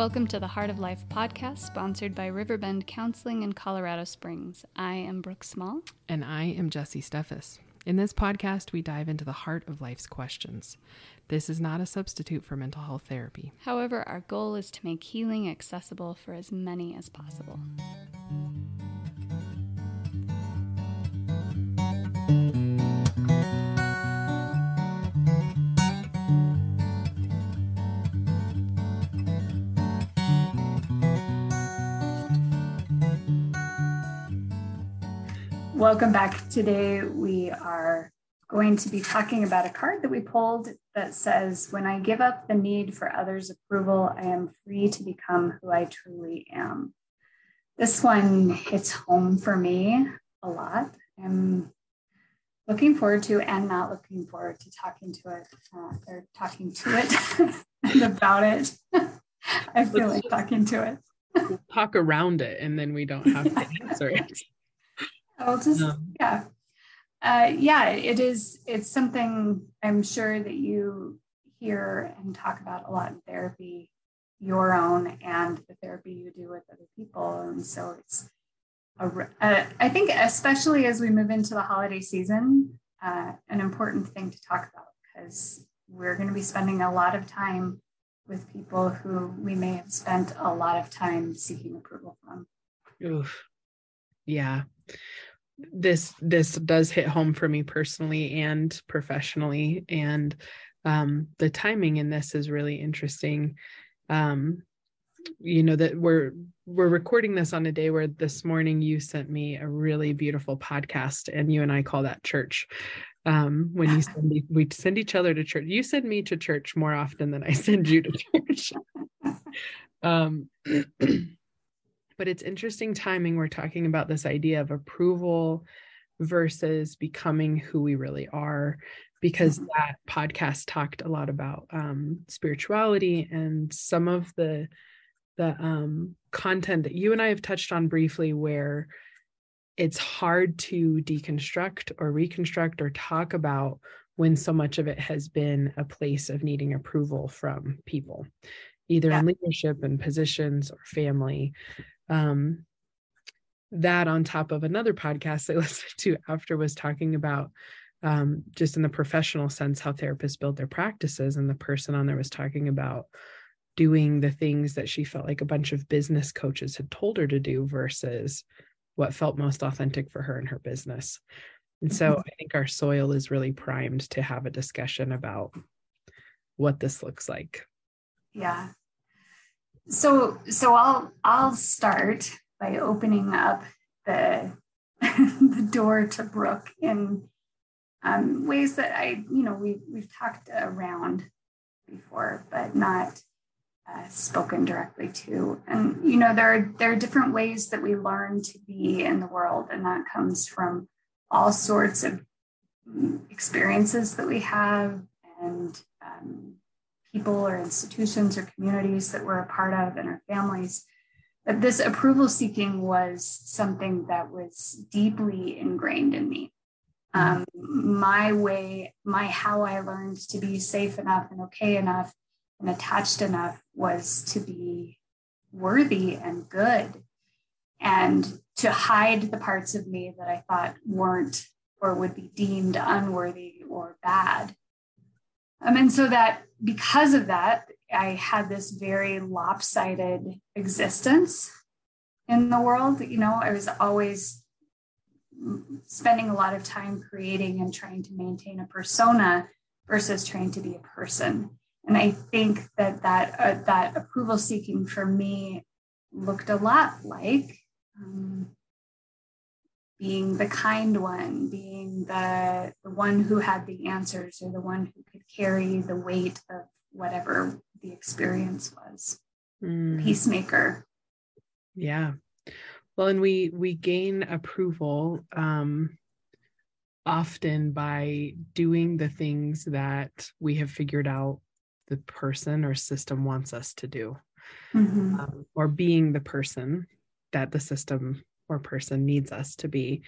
Welcome to the Heart of Life podcast, sponsored by Riverbend Counseling in Colorado Springs. I am Brooke Small. And I am Jesie Steffes. In this podcast, we dive into the heart of life's questions. This is not a substitute for mental health therapy. However, our goal is to make healing accessible for as many as possible. Welcome back. Today, we are going to be talking about a card that we pulled that says, When I give up the need for others' approval, I am free to become who I truly am. This one hits home for me a lot. I'm looking forward to and not looking forward to talking to it uh, or talking to it and about it. I feel like talking to it. We'll talk around it and then we don't have to answer it. I'll just um, yeah. Uh, yeah, it is. It's something I'm sure that you hear and talk about a lot in therapy, your own and the therapy you do with other people. And so it's, a, uh, I think, especially as we move into the holiday season, uh, an important thing to talk about because we're going to be spending a lot of time with people who we may have spent a lot of time seeking approval from. Oof. Yeah this this does hit home for me personally and professionally. And um, the timing in this is really interesting. Um, you know that we're we're recording this on a day where this morning you sent me a really beautiful podcast and you and I call that church. Um, when you send we send each other to church. You send me to church more often than I send you to church. Um but it's interesting timing. We're talking about this idea of approval versus becoming who we really are, because mm-hmm. that podcast talked a lot about um, spirituality and some of the the um, content that you and I have touched on briefly, where it's hard to deconstruct or reconstruct or talk about when so much of it has been a place of needing approval from people, either yeah. in leadership and positions or family um, that on top of another podcast I listened to after was talking about um, just in the professional sense how therapists build their practices. And the person on there was talking about doing the things that she felt like a bunch of business coaches had told her to do versus what felt most authentic for her and her business. And so i think our soil is really primed to have a discussion about what this looks like. Yeah so so I'll I'll start by opening up the the door to Brooke in um, ways that I you know we we've talked around before, but not uh, spoken directly to. And you know there are there are different ways that we learn to be in the world, and that comes from all sorts of experiences that we have and um, people or institutions or communities that we're a part of and our families. But this approval seeking was something that was deeply ingrained in me. Um, my way, my how I learned to be safe enough and okay enough and attached enough was to be worthy and good and to hide the parts of me that I thought weren't or would be deemed unworthy or bad. Um, and so that because of that, I had this very lopsided existence in the world. You know, I was always spending a lot of time creating and trying to maintain a persona versus trying to be a person. And I think that that uh, that approval seeking for me looked a lot like um, being the kind one, being the, the one who had the answers or the one who could carry the weight of whatever the experience was. Mm. Peacemaker. Yeah. Well, and we we gain approval um often by doing the things that we have figured out the person or system wants us to do mm-hmm. um, or being the person that the system or person needs us to be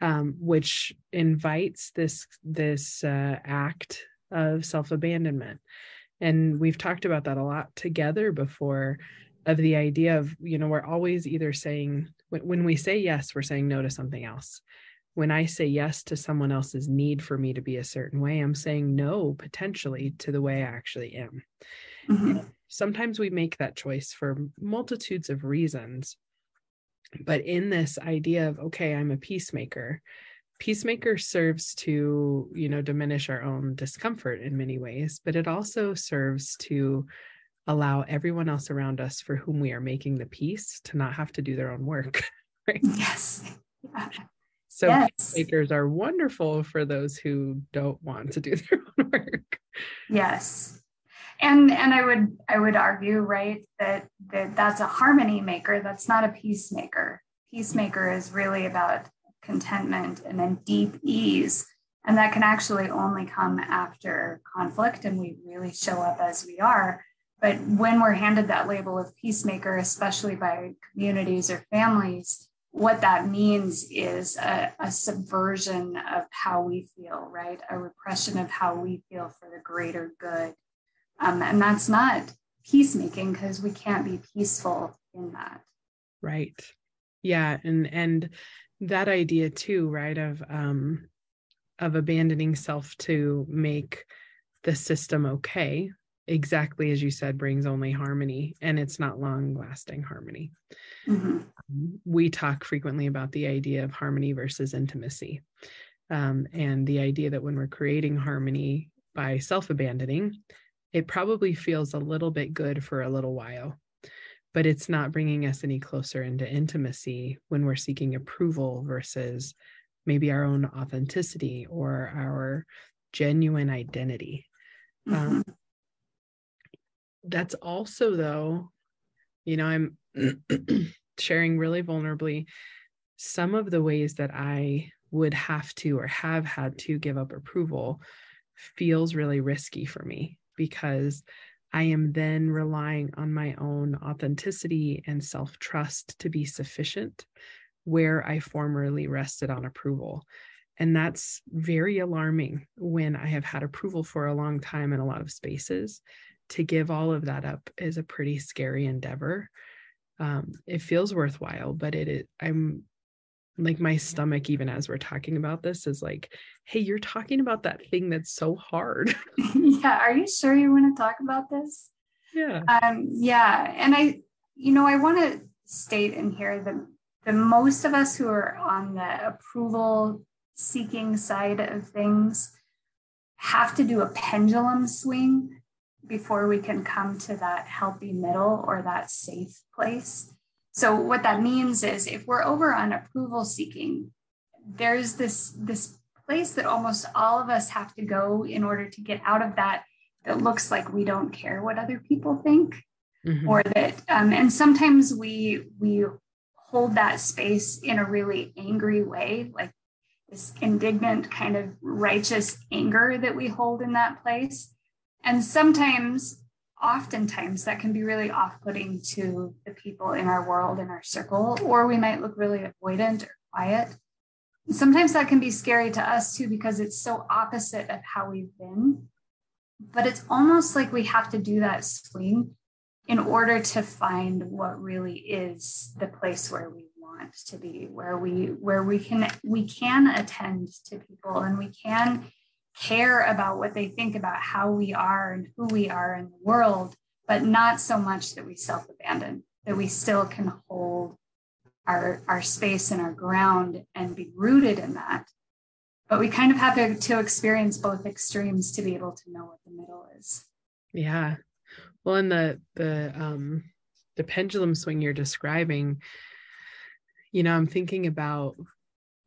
um, which invites this this uh, act of self-abandonment. And we've talked about that a lot together before of the idea of you know we're always either saying when, when we say yes we're saying no to something else. When i say yes to someone else's need for me to be a certain way i'm saying no potentially to the way i actually am. Mm-hmm. sometimes we make that choice for multitudes of reasons but in this idea of okay i'm a peacemaker peacemaker serves to you know diminish our own discomfort in many ways but it also serves to allow everyone else around us for whom we are making the peace to not have to do their own work right yes yeah. so yes. peacemakers are wonderful for those who don't want to do their own work yes and and i would i would argue right that that that's a harmony maker that's not a peacemaker peacemaker is really about contentment and then deep ease and that can actually only come after conflict and we really show up as we are but when we're handed that label of peacemaker especially by communities or families what that means is a, a, subversion of how we feel, right? A repression of how we feel for the greater good. Um, and that's not peacemaking because we can't be peaceful in that. Right. Yeah. And and that idea too, right, of um of abandoning self to make the system okay, exactly as you said, brings only harmony and it's not long lasting harmony. Mm-hmm. Um, we talk frequently about the idea of harmony versus intimacy. Um, and the idea that when we're creating harmony by self abandoning, it probably feels a little bit good for a little while, but it's not bringing us any closer into intimacy when we're seeking approval versus maybe our own authenticity or our genuine identity. Mm-hmm. Um, that's also, though, you know, I'm sharing really vulnerably some of the ways that I would have to or have had to give up approval feels really risky for me because I am then relying on my own authenticity and self trust to be sufficient where I formerly rested on approval. And that's very alarming when I have had approval for a long time in a lot of spaces. To give all of that up is a pretty scary endeavor. Um, it feels worthwhile, but it is, I'm like my stomach even as we're talking about this is like hey you're talking about that thing that's so hard. Yeah are you sure you want to talk about this? Yeah. Um yeah and i you know i want to state in here that the most of us who are on the approval seeking side of things have to do a pendulum swing before we can come to that healthy middle or that safe place so what that means is if we're over on approval seeking, there's this this place that almost all of us have to go in order to get out of that that looks like we don't care what other people think mm-hmm. or that um, and sometimes we we hold that space in a really angry way like this indignant kind of righteous anger that we hold in that place and sometimes oftentimes that can be really off-putting to the people in our world in our circle or we might look really avoidant or quiet. Sometimes that can be scary to us too because it's so opposite of how we've been. But it's almost like we have to do that swing in order to find what really is the place where we want to be where we where we can we can attend to people and we can care about what they think about how we are and who we are in the world, but not so much that we self abandon, that we still can hold our, our space and our ground and be rooted in that. But we kind of have to, to experience both extremes to be able to know what the middle is. Yeah. Well, in the the um the pendulum swing you're describing, you know, I'm thinking about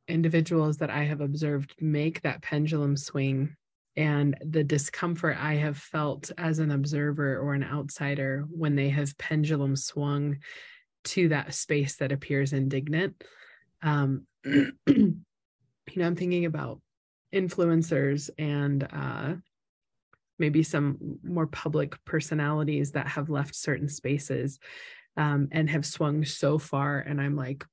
individuals that I have observed make that pendulum swing and the discomfort I have felt as an observer or an outsider when they have pendulum swung to that space that appears indignant. Um, you know, I'm thinking about influencers and uh, maybe some more public personalities that have left certain spaces um, and have swung so far. And I'm like,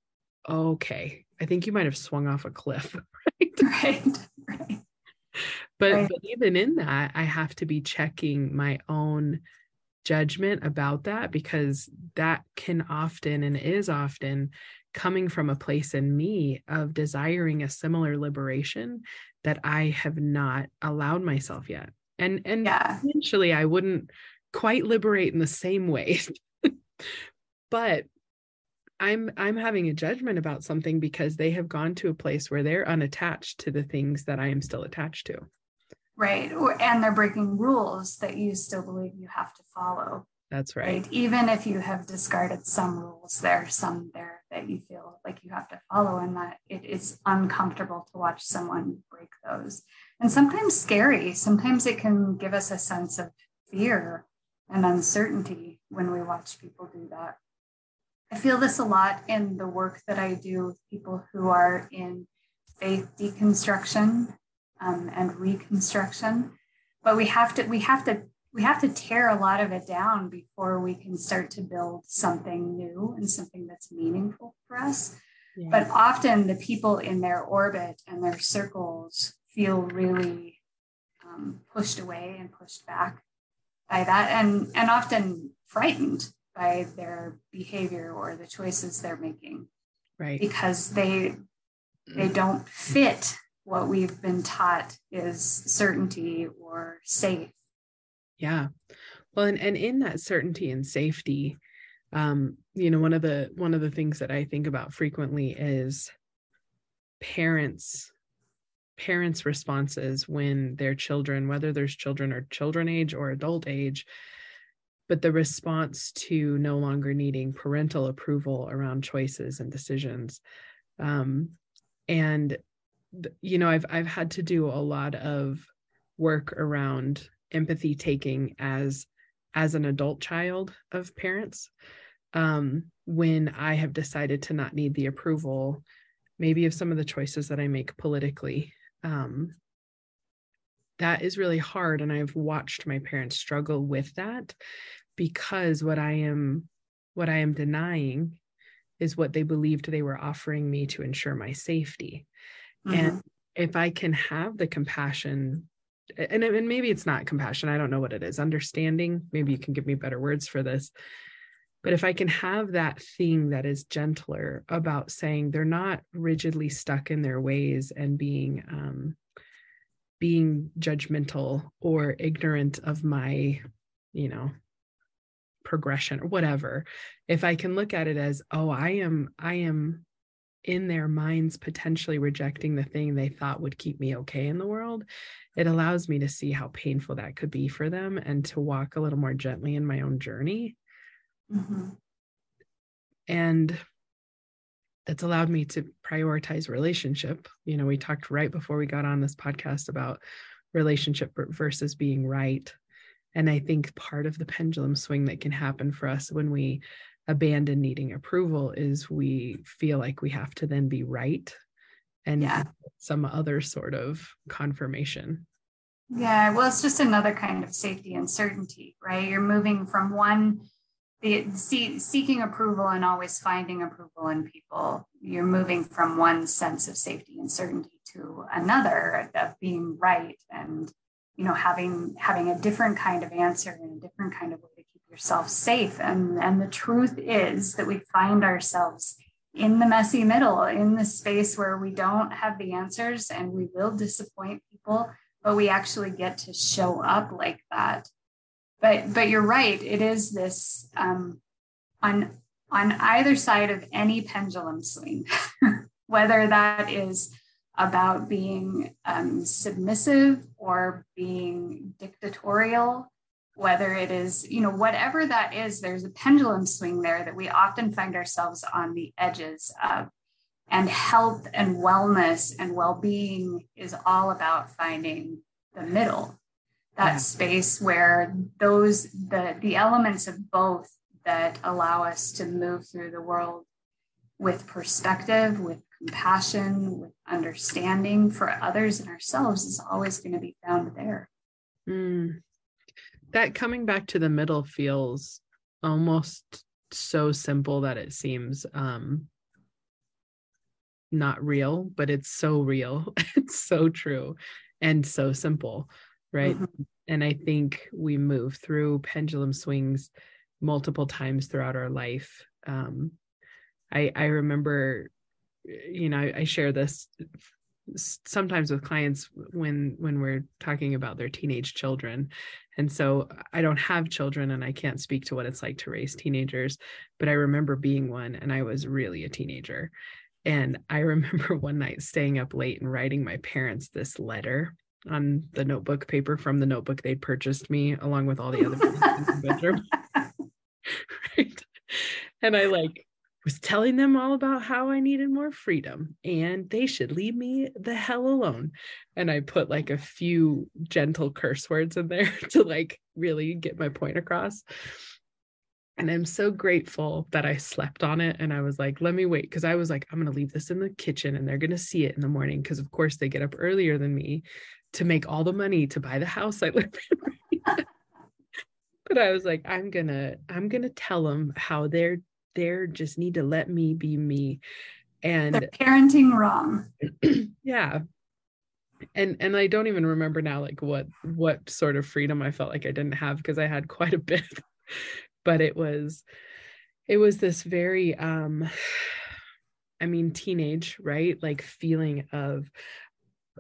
okay, I think you might have swung off a cliff. Right. Right. right. But, right. but even in that, I have to be checking my own judgment about that because that can often and is often coming from a place in me of desiring a similar liberation that I have not allowed myself yet. And and yeah. eventually I wouldn't quite liberate in the same way. but I'm I'm having a judgment about something because they have gone to a place where they're unattached to the things that I am still attached to. Right. And they're breaking rules that you still believe you have to follow. That's right. right. Even if you have discarded some rules, there are some there that you feel like you have to follow, and that it is uncomfortable to watch someone break those. And sometimes scary. Sometimes it can give us a sense of fear and uncertainty when we watch people do that. I feel this a lot in the work that I do with people who are in faith deconstruction um, and reconstruction. But we have to we have to we have to tear a lot of it down before we can start to build something new and something that's meaningful for us. Yeah. But often the people in their orbit and their circles feel really um, pushed away and pushed back by that, and and often frightened by their behavior or the choices they're making. Right. Because they they don't fit what we've been taught is certainty or safe. Yeah. Well and, and in that certainty and safety um you know one of the one of the things that i think about frequently is parents parents responses when their children whether there's children or children age or adult age but the response to no longer needing parental approval around choices and decisions. Um, and you know i've i've had to do a lot of work around empathy taking as as an adult child of parents. Um, when i have decided to not need the approval maybe of some of the choices that i make politically um, that is really hard and i've watched my parents struggle with that because what i am what i am denying is what they believed they were offering me to ensure my safety mm-hmm. and if i can have the compassion and, and maybe it's not compassion i don't know what it is understanding maybe you can give me better words for this but if i can have that thing that is gentler about saying they're not rigidly stuck in their ways and being um, being judgmental or ignorant of my you know progression or whatever if i can look at it as oh i am i am in their minds potentially rejecting the thing they thought would keep me okay in the world it allows me to see how painful that could be for them and to walk a little more gently in my own journey mm-hmm. and that's allowed me to prioritize relationship. You know, we talked right before we got on this podcast about relationship versus being right. And I think part of the pendulum swing that can happen for us when we abandon needing approval is we feel like we have to then be right and yeah. some other sort of confirmation. Yeah, well, it's just another kind of safety and certainty, right? You're moving from one the see, seeking approval and always finding approval in people. You're moving from one sense of safety and certainty to another of being right and you know having having a different kind of answer and a different kind of way to keep yourself safe. And and the truth is that we find ourselves in the messy middle in the space where we don't have the answers and we will disappoint people but we actually get to show up like that but but you're right. It is this um, on on either side of any pendulum swing whether that is about being um, submissive or being dictatorial whether it is you know whatever that is there's a pendulum swing there that we often find ourselves on the edges of. And health and wellness and well-being is all about finding the middle that yeah. space where those the the elements of both that allow us to move through the world with perspective with compassion with understanding for others and ourselves is always going to be found there. Mm, that coming back to the middle feels almost so simple that it seems um not real but it's so real. It's so true and so simple right? Mm-hmm. and i think we move through pendulum swings multiple times throughout our life. Um i i remember you know I, I share this sometimes with clients when when we're talking about their teenage children. And so i don't have children and i can't speak to what it's like to raise teenagers but i remember being one and i was really a teenager. And i remember one night staying up late and writing my parents this letter on the notebook paper from the notebook they'd purchased me along with all the other in the bedroom right and i like was telling them all about how I needed more freedom and they should leave me the hell alone. And I put like a few gentle curse words in there to like really get my point across. And I'm so grateful that I slept on it. And I was like, let me wait. Cause I was like, I'm going to leave this in the kitchen and they're going to see it in the morning. Cause of course they get up earlier than me to make all the money to buy the house I live in. but I was like, I'm gonna, I'm gonna tell them how they're there just need to let me be me and They're parenting wrong yeah and and i don't even remember now like what what sort of freedom i felt like i didn't have because i had quite a bit but it was it was this very um i mean teenage right? Like feeling of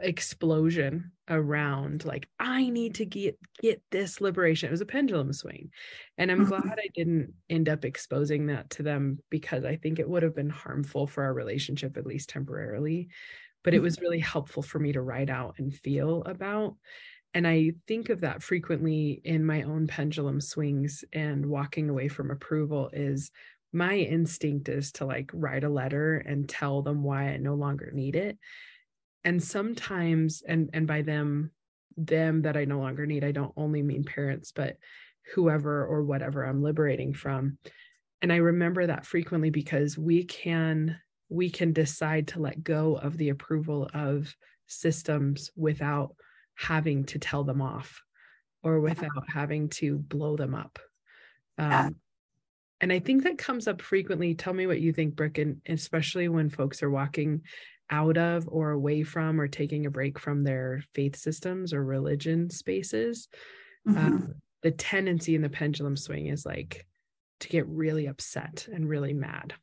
explosion around like i need to get get this liberation. It was a pendulum swing. And i'm mm-hmm. glad i didn't end up exposing that to them because i think it would have been harmful for our relationship at least temporarily. But it mm-hmm. was really helpful for me to write out and feel about and i think of that frequently in my own pendulum swings and walking away from approval is my instinct is to like write a letter and tell them why i no longer need it. And sometimes and and by them them that i no longer need i don't only mean parents but whoever or whatever i'm liberating from. And i remember that frequently because we can we can decide to let go of the approval of systems without having to tell them off or without having to blow them up. Um, and i think that comes up frequently. Tell me what you think Brooke and especially when folks are walking out of or away from or taking a break from their faith systems or religion spaces. Mm-hmm. um, the tendency in the pendulum swing is like to get really upset and really mad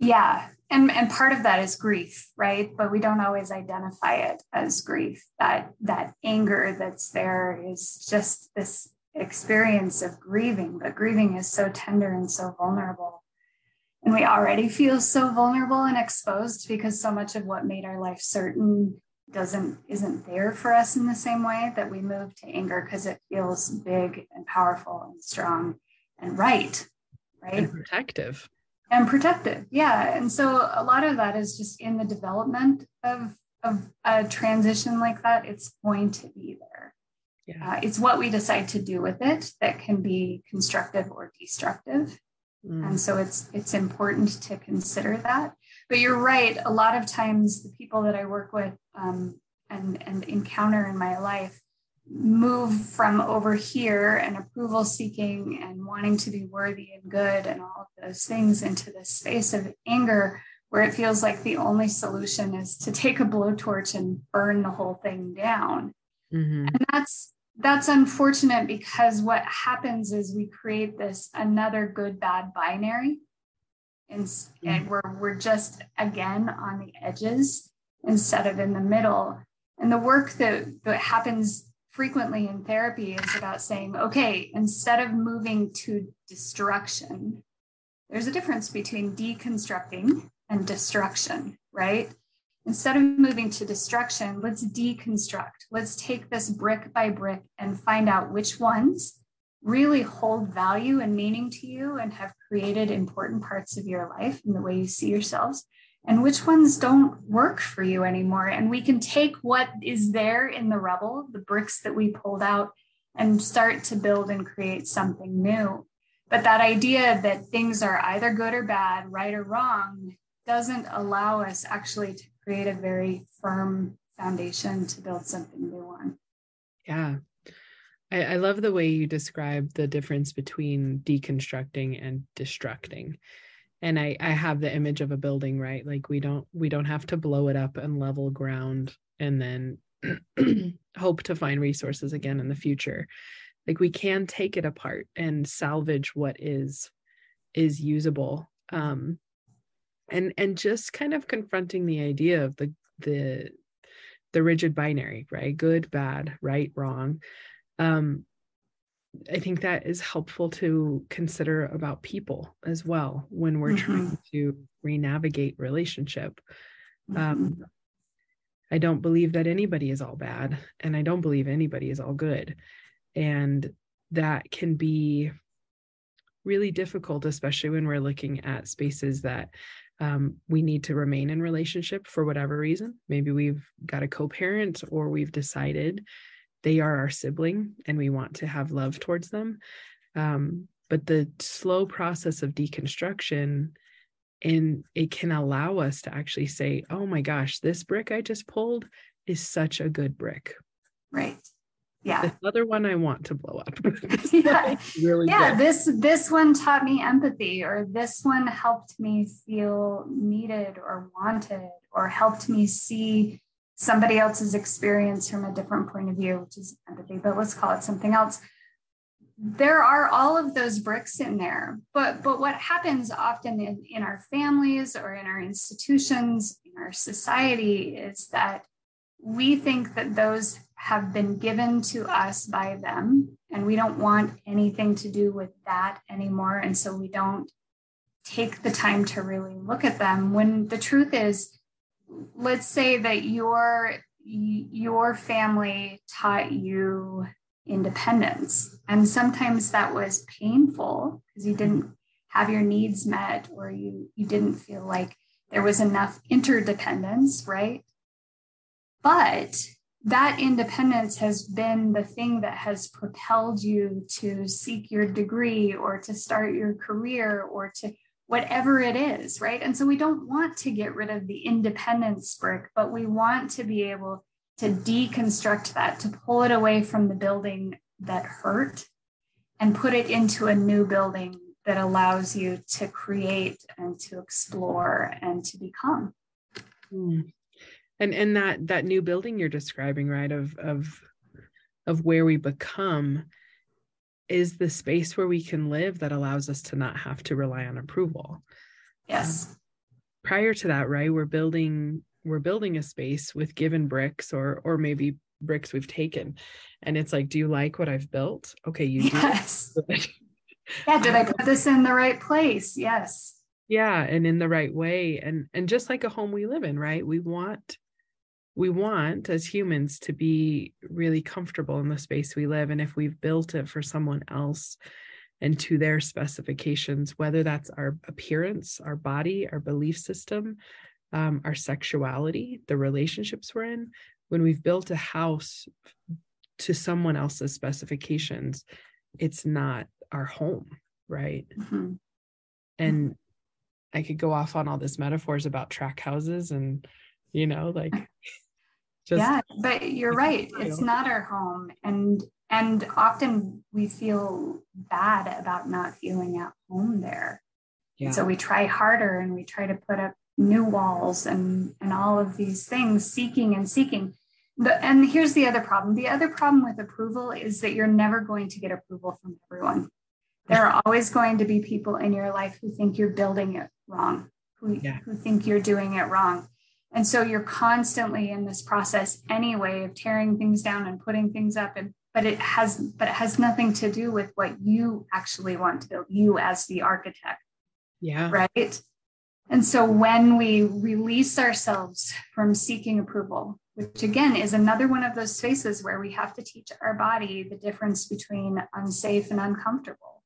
yeah. And and part of that is grief right? But we don't always identify it as grief. That that anger that's there is just this experience of grieving but grieving is so tender and so vulnerable. And we already feel so vulnerable and exposed because so much of what made our life certain doesn't isn't there for us in the same way that we move to anger because it feels big and powerful and strong and right right? And protective and protective yeah and so a lot of that is just in the development of of a transition like that it's going to be there yeah. Uh, it's what we decide to do with it that can be constructive or destructive Mm. And so it's it's important to consider that. But you're right. A lot of times, the people that I work with um, and and encounter in my life move from over here and approval seeking and wanting to be worthy and good and all of those things into this space of anger where it feels like the only solution is to take a blowtorch and burn the whole thing down. Mm-hmm. And that's that's unfortunate because what happens is we create this another good bad binary and, mm-hmm. and we're, we're just again on the edges instead of in the middle and the work that, that happens frequently in therapy is about saying okay instead of moving to destruction there's a difference between deconstructing and destruction right Instead of moving to destruction, let's deconstruct. Let's take this brick by brick and find out which ones really hold value and meaning to you and have created important parts of your life and the way you see yourselves, and which ones don't work for you anymore. And we can take what is there in the rubble, the bricks that we pulled out, and start to build and create something new. But that idea that things are either good or bad, right or wrong, doesn't allow us actually to create a very firm foundation to build something new on. Yeah. I, I love the way you describe the difference between deconstructing and destructing and I, I have the image of a building right? Like we don't we don't have to blow it up and level ground and then hope to find resources again in the future. Like we can take it apart and salvage what is is usable. Um and and just kind of confronting the idea of the the the rigid binary right? Good bad right wrong. Um I think that is helpful to consider about people as well when we're mm-hmm. trying to re-navigate relationship. Mm-hmm. Um, I don't believe that anybody is all bad, and I don't believe anybody is all good, and that can be really difficult, especially when we're looking at spaces that um, we need to remain in relationship for whatever reason. Maybe we've got a co-parent, or we've decided they are our sibling and we want to have love towards them. Um, but the slow process of deconstruction and it can allow us to actually say oh my gosh this brick i just pulled is such a good brick. Right. Yeah. the other one i want to blow up. Yeah. really yeah good. this this one taught me empathy or this one helped me feel needed or wanted or helped me see somebody else's experience from a different point of view, which is empathy, but let's call it something else. There are all of those bricks in there, but but what happens often in, in our families or in our institutions, in our society, is that we think that those have been given to us by them, and we don't want anything to do with that anymore. And so we don't take the time to really look at them when the truth is let's say that your your family taught you independence. And sometimes that was painful because you didn't have your needs met or you you didn't feel like there was enough interdependence right? But that independence has been the thing that has propelled you to seek your degree or to start your career or to whatever it is, right? And so we don't want to get rid of the independence brick, but we want to be able to deconstruct that, to pull it away from the building that hurt and put it into a new building that allows you to create and to explore and to become. Mm. And and that that new building you're describing, right? Of of of where we become is the space where we can live that allows us to not have to rely on approval. Yes. Um, prior to that, right, we're building we're building a space with given bricks or or maybe bricks we've taken. And it's like, do you like what I've built? Okay, you yes. do. yeah, did I put this in the right place? Yes. Yeah, and in the right way. And and just like a home we live in, right? We want we want as humans to be really comfortable in the space we live. And if we've built it for someone else and to their specifications, whether that's our appearance, our body, our belief system, um, our sexuality, the relationships we're in, when we've built a house to someone else's specifications, it's not our home, right? Mm-hmm. And I could go off on all these metaphors about track houses and you know like just yeah but you're right. it's not our home. And and often we feel bad about not feeling at home there. Yeah. so we try harder and we try to put up new walls and and all of these things seeking and seeking. The, and here's the other problem. The other problem with approval is that you're never going to get approval from everyone. There are always going to be people in your life who think you're building it wrong who, yeah. who think you're doing it wrong and so you're constantly in this process anyway of tearing things down and putting things up and but it has but it has nothing to do with what you actually want to build you as the architect. Yeah. Right? And so when we release ourselves from seeking approval which again is another one of those spaces where we have to teach our body the difference between unsafe and uncomfortable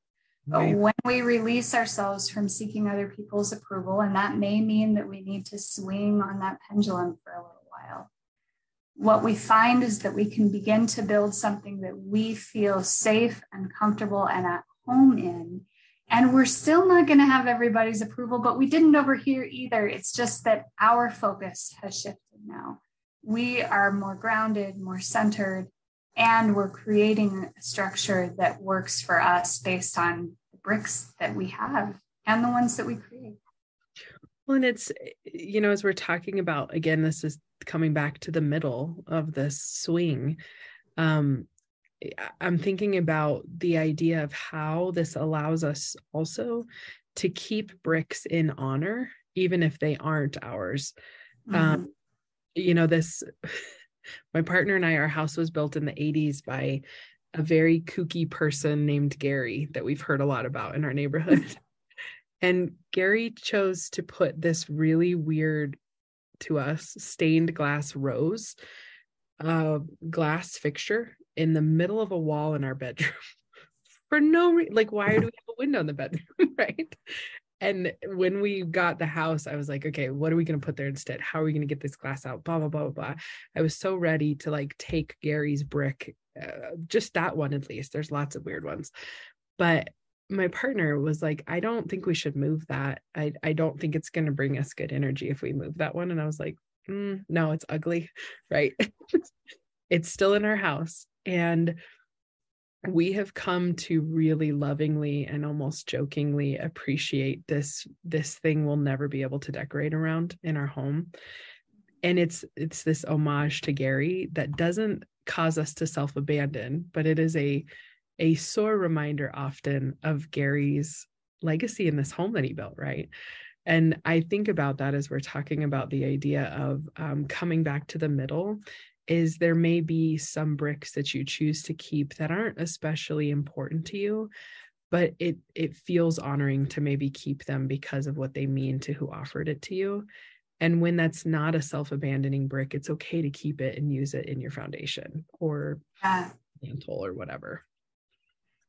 when we release ourselves from seeking other people's approval, and that may mean that we need to swing on that pendulum for a little while, what we find is that we can begin to build something that we feel safe and comfortable and at home in. And we're still not going to have everybody's approval, but we didn't over overhear either. It's just that our focus has shifted now. We are more grounded, more centered, and we're creating a structure that works for us based on the bricks that we have and the ones that we create. Well, and it's, you know, as we're talking about, again, this is coming back to the middle of this swing. Um, I'm thinking about the idea of how this allows us also to keep bricks in honor, even if they aren't ours. Mm-hmm. Um, you know, this, my partner and I, our house was built in the 80s by a very kooky person named Gary that we've heard a lot about in our neighborhood. and Gary chose to put this really weird to us stained glass rose uh, glass fixture in the middle of a wall in our bedroom for no reason. Like, why do we have a window in the bedroom? right. And when we got the house, I was like, okay, what are we going to put there instead? How are we going to get this glass out? Blah, blah, blah, blah. I was so ready to like take Gary's brick, uh, just that one at least. There's lots of weird ones. But my partner was like, I don't think we should move that. I, I don't think it's going to bring us good energy if we move that one. And I was like, mm, no, it's ugly. Right. it's still in our house. And we have come to really lovingly and almost jokingly appreciate this this thing we'll never be able to decorate around in our home. And it's it's this homage to Gary that doesn't cause us to self-abandon but it is a a sore reminder often of Gary's legacy in this home that he built right? And i think about that as we're talking about the idea of um, coming back to the middle is there may be some bricks that you choose to keep that aren't especially important to you but it it feels honoring to maybe keep them because of what they mean to who offered it to you. And when that's not a self-abandoning brick it's okay to keep it and use it in your foundation or yeah. mantle or whatever.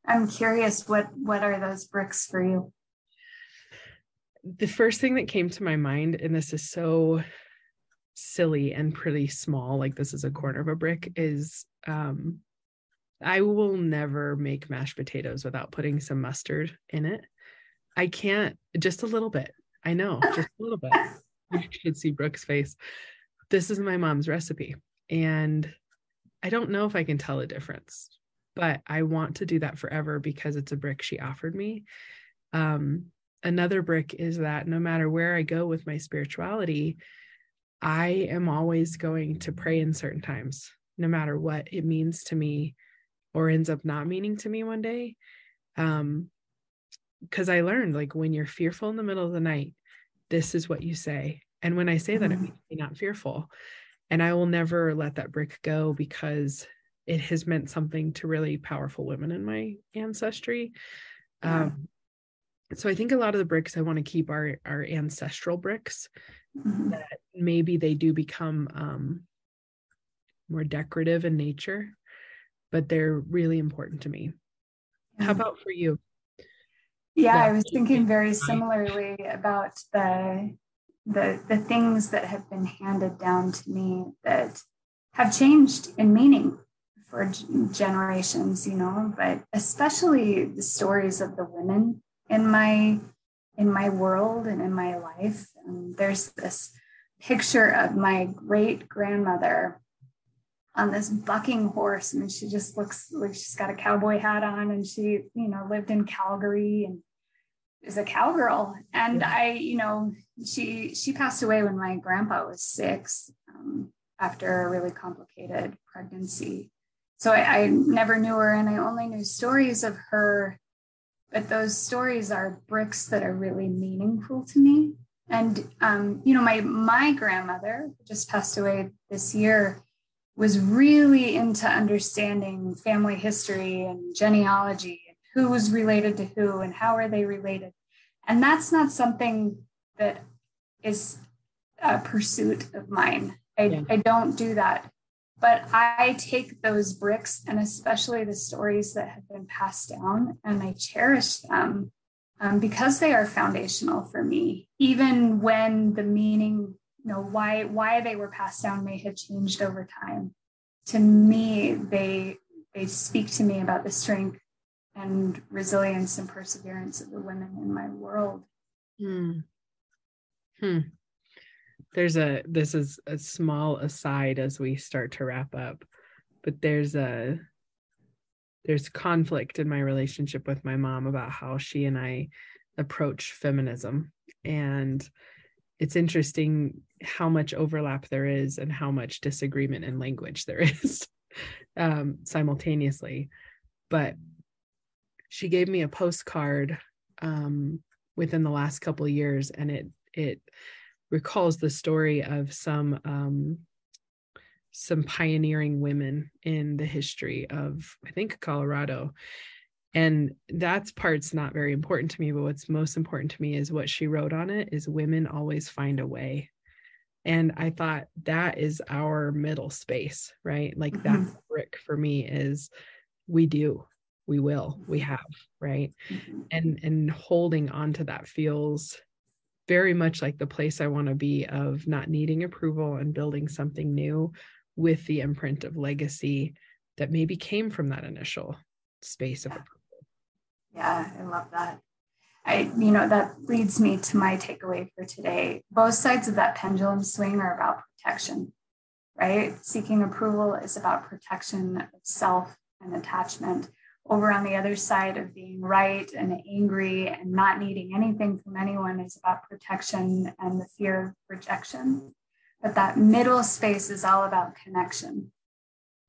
I'm curious what what are those bricks for you? The first thing that came to my mind and this is so silly and pretty small like this is a corner of a brick is um I will never make mashed potatoes without putting some mustard in it. I can't just a little bit. I know, just a little bit. You should see Brooke's face. This is my mom's recipe. And I don't know if I can tell a difference, but I want to do that forever because it's a brick she offered me. Um, another brick is that no matter where I go with my spirituality, I am always going to pray in certain times, no matter what it means to me or ends up not meaning to me one day. Um, because I learned like when you're fearful in the middle of the night, this is what you say. And when I say that, it mm-hmm. means not fearful. And I will never let that brick go because it has meant something to really powerful women in my ancestry. Um, so I think a lot of the bricks I want to keep are are ancestral bricks mm-hmm. that maybe they do become um, more decorative in nature, but they're really important to me. Mm-hmm. How about for you? Yeah, I was thinking very similarly about the the the things that have been handed down to me that have changed in meaning for generations, you know, but especially the stories of the women in my in my world and in my life. And there's this picture of my great grandmother on this bucking horse. I mean, she just looks like she's got a cowboy hat on and she, you know, lived in Calgary and is a cowgirl. And. I, you know, she she passed away when my grandpa was six um, after a really complicated pregnancy. So I, I never knew her and I only knew stories of her but those stories are bricks that are really meaningful to me. And um, you know my my grandmother just passed away this year was really into understanding family history and genealogy and who was related to who and how are they related. And that's not something that is a pursuit of mine. I, yeah. I don't do that but I take those bricks and especially the stories that have been passed down and I cherish them um, because they are foundational for me, even when the meaning, you know, why why they were passed down may have changed over time. To me, they they speak to me about the strength and resilience and perseverance of the women in my world. Hmm. Hmm there's a this is a small aside as we start to wrap up but there's a there's conflict in my relationship with my mom about how she and I approach feminism. And it's interesting how much overlap there is and how much disagreement in language there is um, simultaneously. But she gave me a postcard um, within the last couple years and it it recalls the story of some um, some pioneering women in the history of i think colorado and that's part's not very important to me but what's most important to me is what she wrote on it is women always find a way and i thought that is our middle space right like mm-hmm. that brick for me is we do we will we have right mm-hmm. and and holding on to that feels very much like the place i want to be of not needing approval and building something new with the imprint of legacy that maybe came from that initial space of approval yeah i love that I, you know, that leads me to my takeaway for today. Both sides of that pendulum swing are about protection, right? Seeking approval is about protection of self and attachment over on the other side of being right and angry and not needing anything from anyone is about protection and the fear of rejection. But that middle space is all about connection.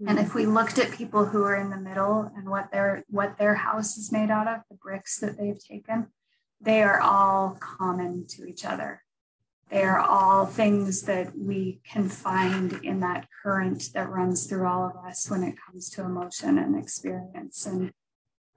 And if we looked at people who are in the middle and what their what their house is made out of, the bricks that they've taken, they are all common to each other. They are all things that we can find in that current that runs through all of us when it comes to emotion and experience. And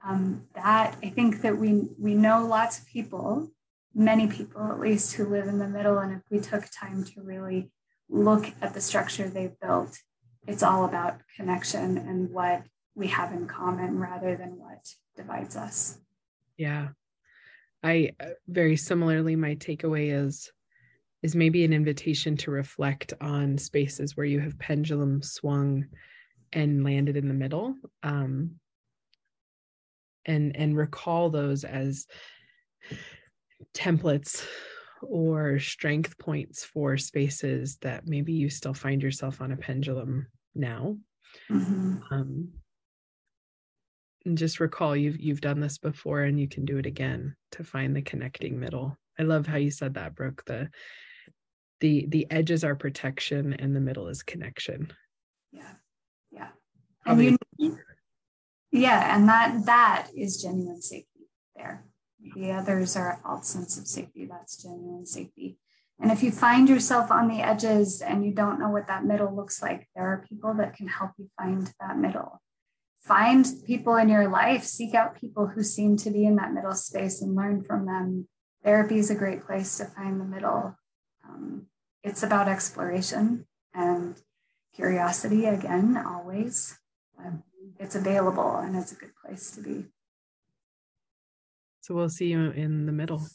um, that I think that we we know lots of people, many people at least, who live in the middle. And if we took time to really look at the structure they've built, it's all about connection and what we have in common rather than what divides us. Yeah. I uh, very similarly, my takeaway is is maybe an invitation to reflect on spaces where you have pendulum swung and landed in the middle um, and and recall those as templates or strength points for spaces that maybe you still find yourself on a pendulum now mm-hmm. um, and just recall you've you've done this before and you can do it again to find the connecting middle i love how you said that brooke the the the edges are protection and the middle is connection. Yeah. Yeah. And you, yeah and that that is genuine safety there. The others are a false sense of safety that's genuine safety. And if you find yourself on the edges and you don't know what that middle looks like there are people that can help you find that middle. Find people in your life seek out people who seem to be in that middle space and learn from them. Therapy is a great place to find the middle. Um, it's about exploration and curiosity again, always. Um, it's available and it's a good place to be. So we'll see you in the middle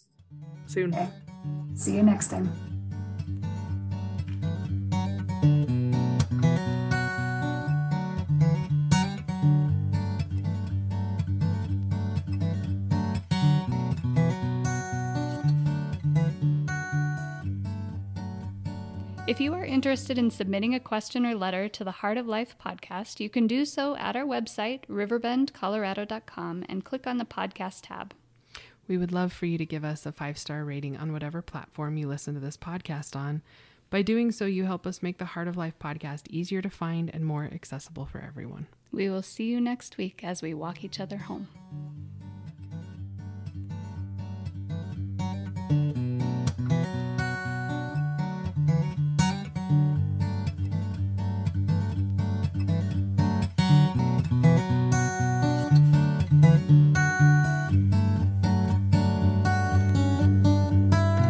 soon. Okay. See you next time. Interested in submitting a question or letter to the Heart of Life podcast, you can do so at our website, riverbendcolorado.com, and click on the podcast tab. We would love for you to give us a five star rating on whatever platform you listen to this podcast on. By doing so, you help us make the Heart of Life podcast easier to find and more accessible for everyone. We will see you next week as we walk each other home.